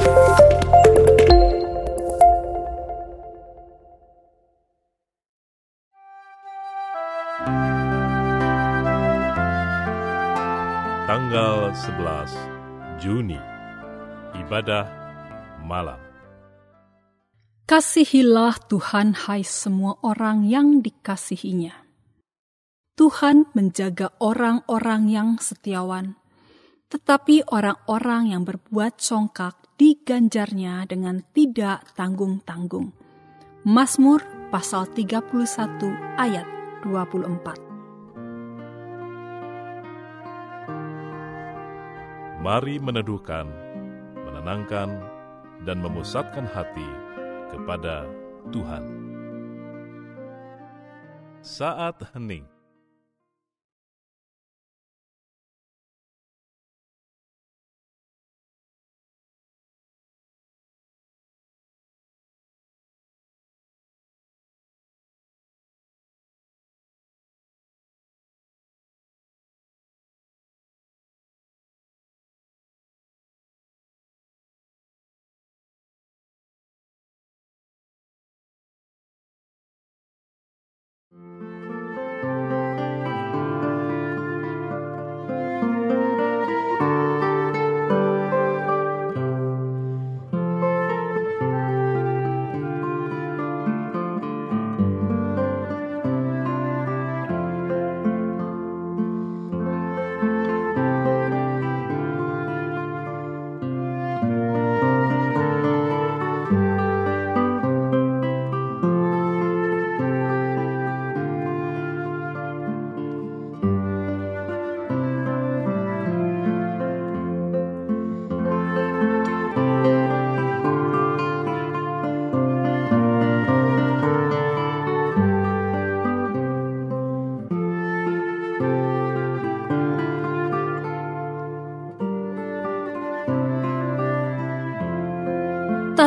Tanggal 11 Juni Ibadah Malam Kasihilah Tuhan hai semua orang yang dikasihinya. Tuhan menjaga orang-orang yang setiawan, tetapi orang-orang yang berbuat congkak diganjarnya dengan tidak tanggung-tanggung. Mazmur pasal 31 ayat 24. Mari meneduhkan, menenangkan, dan memusatkan hati kepada Tuhan. Saat hening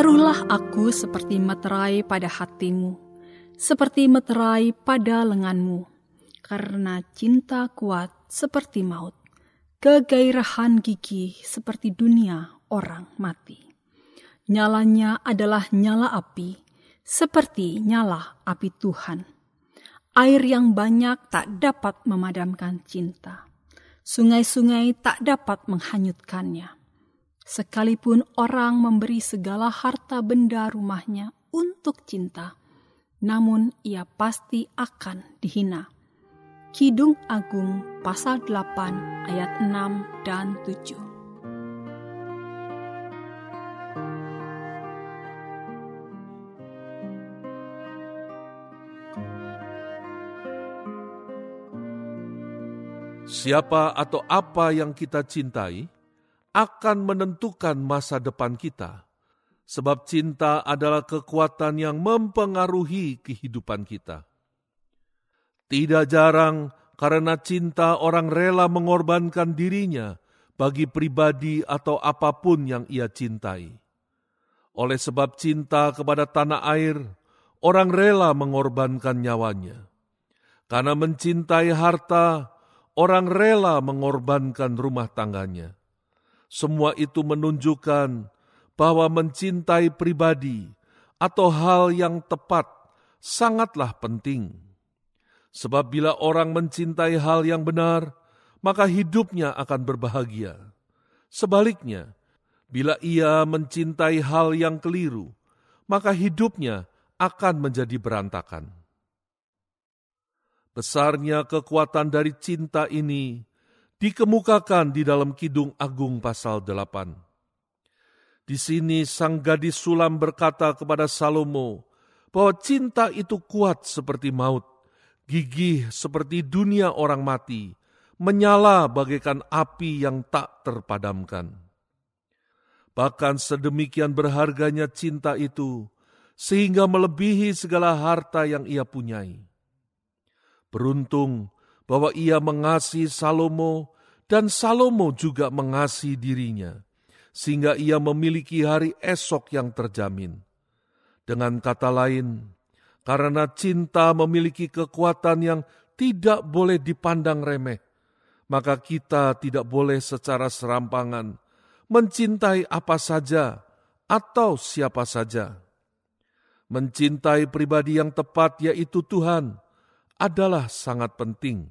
Taruhlah aku seperti meterai pada hatimu, seperti meterai pada lenganmu, karena cinta kuat seperti maut, kegairahan gigi seperti dunia orang mati. Nyalanya adalah nyala api, seperti nyala api Tuhan. Air yang banyak tak dapat memadamkan cinta. Sungai-sungai tak dapat menghanyutkannya Sekalipun orang memberi segala harta benda rumahnya untuk cinta, namun ia pasti akan dihina. Kidung Agung pasal 8 ayat 6 dan 7. Siapa atau apa yang kita cintai, akan menentukan masa depan kita, sebab cinta adalah kekuatan yang mempengaruhi kehidupan kita. Tidak jarang karena cinta orang rela mengorbankan dirinya bagi pribadi atau apa pun yang ia cintai. Oleh sebab cinta kepada tanah air, orang rela mengorbankan nyawanya. Karena mencintai harta, orang rela mengorbankan rumah tangganya semua itu menunjukkan bahwa mencintai pribadi atau hal yang tepat sangatlah penting. Sebab bila orang mencintai hal yang benar, maka hidupnya akan berbahagia. Sebaliknya, bila ia mencintai hal yang keliru, maka hidupnya akan menjadi berantakan. Besarnya kekuatan dari cinta ini dikemukakan di dalam Kidung Agung pasal 8. Di sini sang gadis sulam berkata kepada Salomo bahwa cinta itu kuat seperti maut, gigih seperti dunia orang mati, menyala bagaikan api yang tak terpadamkan. Bahkan sedemikian berharganya cinta itu, sehingga melebihi segala harta yang ia punyai. Beruntung bahwa ia mengasihi Salomo dan Salomo juga mengasihi dirinya, sehingga ia memiliki hari esok yang terjamin. Dengan kata lain, karena cinta memiliki kekuatan yang tidak boleh dipandang remeh, maka kita tidak boleh secara serampangan mencintai apa saja atau siapa saja. Mencintai pribadi yang tepat, yaitu Tuhan, adalah sangat penting,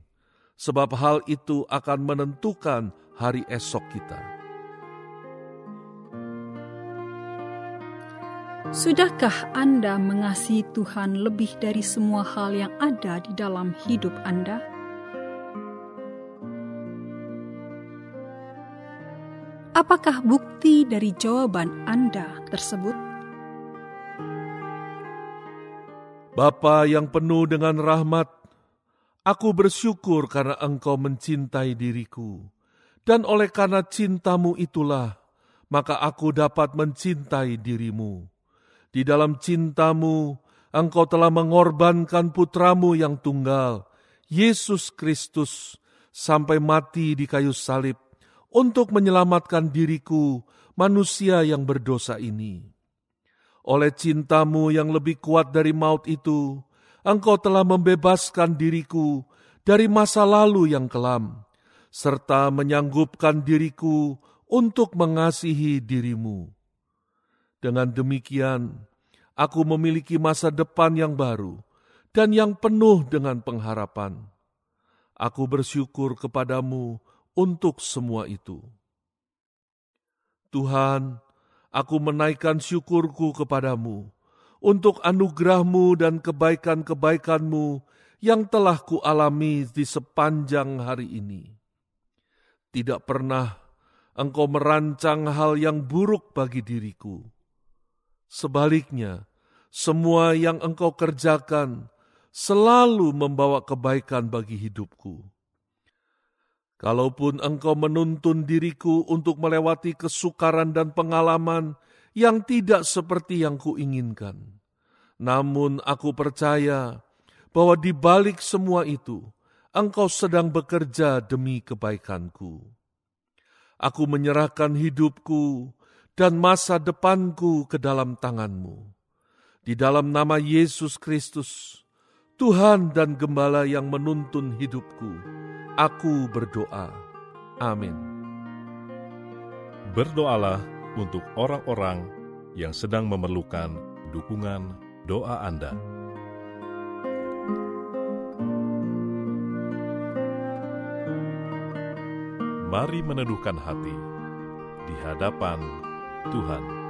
sebab hal itu akan menentukan hari esok kita. Sudahkah Anda mengasihi Tuhan lebih dari semua hal yang ada di dalam hidup Anda? Apakah bukti dari jawaban Anda tersebut? Bapa yang penuh dengan rahmat, aku bersyukur karena Engkau mencintai diriku, dan oleh karena cintamu itulah, maka aku dapat mencintai dirimu. Di dalam cintamu, Engkau telah mengorbankan putramu yang tunggal, Yesus Kristus, sampai mati di kayu salib untuk menyelamatkan diriku, manusia yang berdosa ini. Oleh cintamu yang lebih kuat dari maut itu, engkau telah membebaskan diriku dari masa lalu yang kelam, serta menyanggupkan diriku untuk mengasihi dirimu. Dengan demikian, aku memiliki masa depan yang baru dan yang penuh dengan pengharapan. Aku bersyukur kepadamu untuk semua itu. Tuhan, aku menaikkan syukurku kepadamu untuk anugerahmu dan kebaikan-kebaikanmu yang telah kualami di sepanjang hari ini. Tidak pernah engkau merancang hal yang buruk bagi diriku. Sebaliknya, semua yang engkau kerjakan selalu membawa kebaikan bagi hidupku. Kalaupun engkau menuntun diriku untuk melewati kesukaran dan pengalaman yang tidak seperti yang kuinginkan, namun aku percaya bahwa di balik semua itu, engkau sedang bekerja demi kebaikanku. Aku menyerahkan hidupku dan masa depanku ke dalam tanganmu. Di dalam nama Yesus Kristus, Tuhan dan Gembala yang menuntun hidupku, Aku berdoa. Amin. Berdoalah untuk orang-orang yang sedang memerlukan dukungan doa Anda. Mari meneduhkan hati di hadapan Tuhan.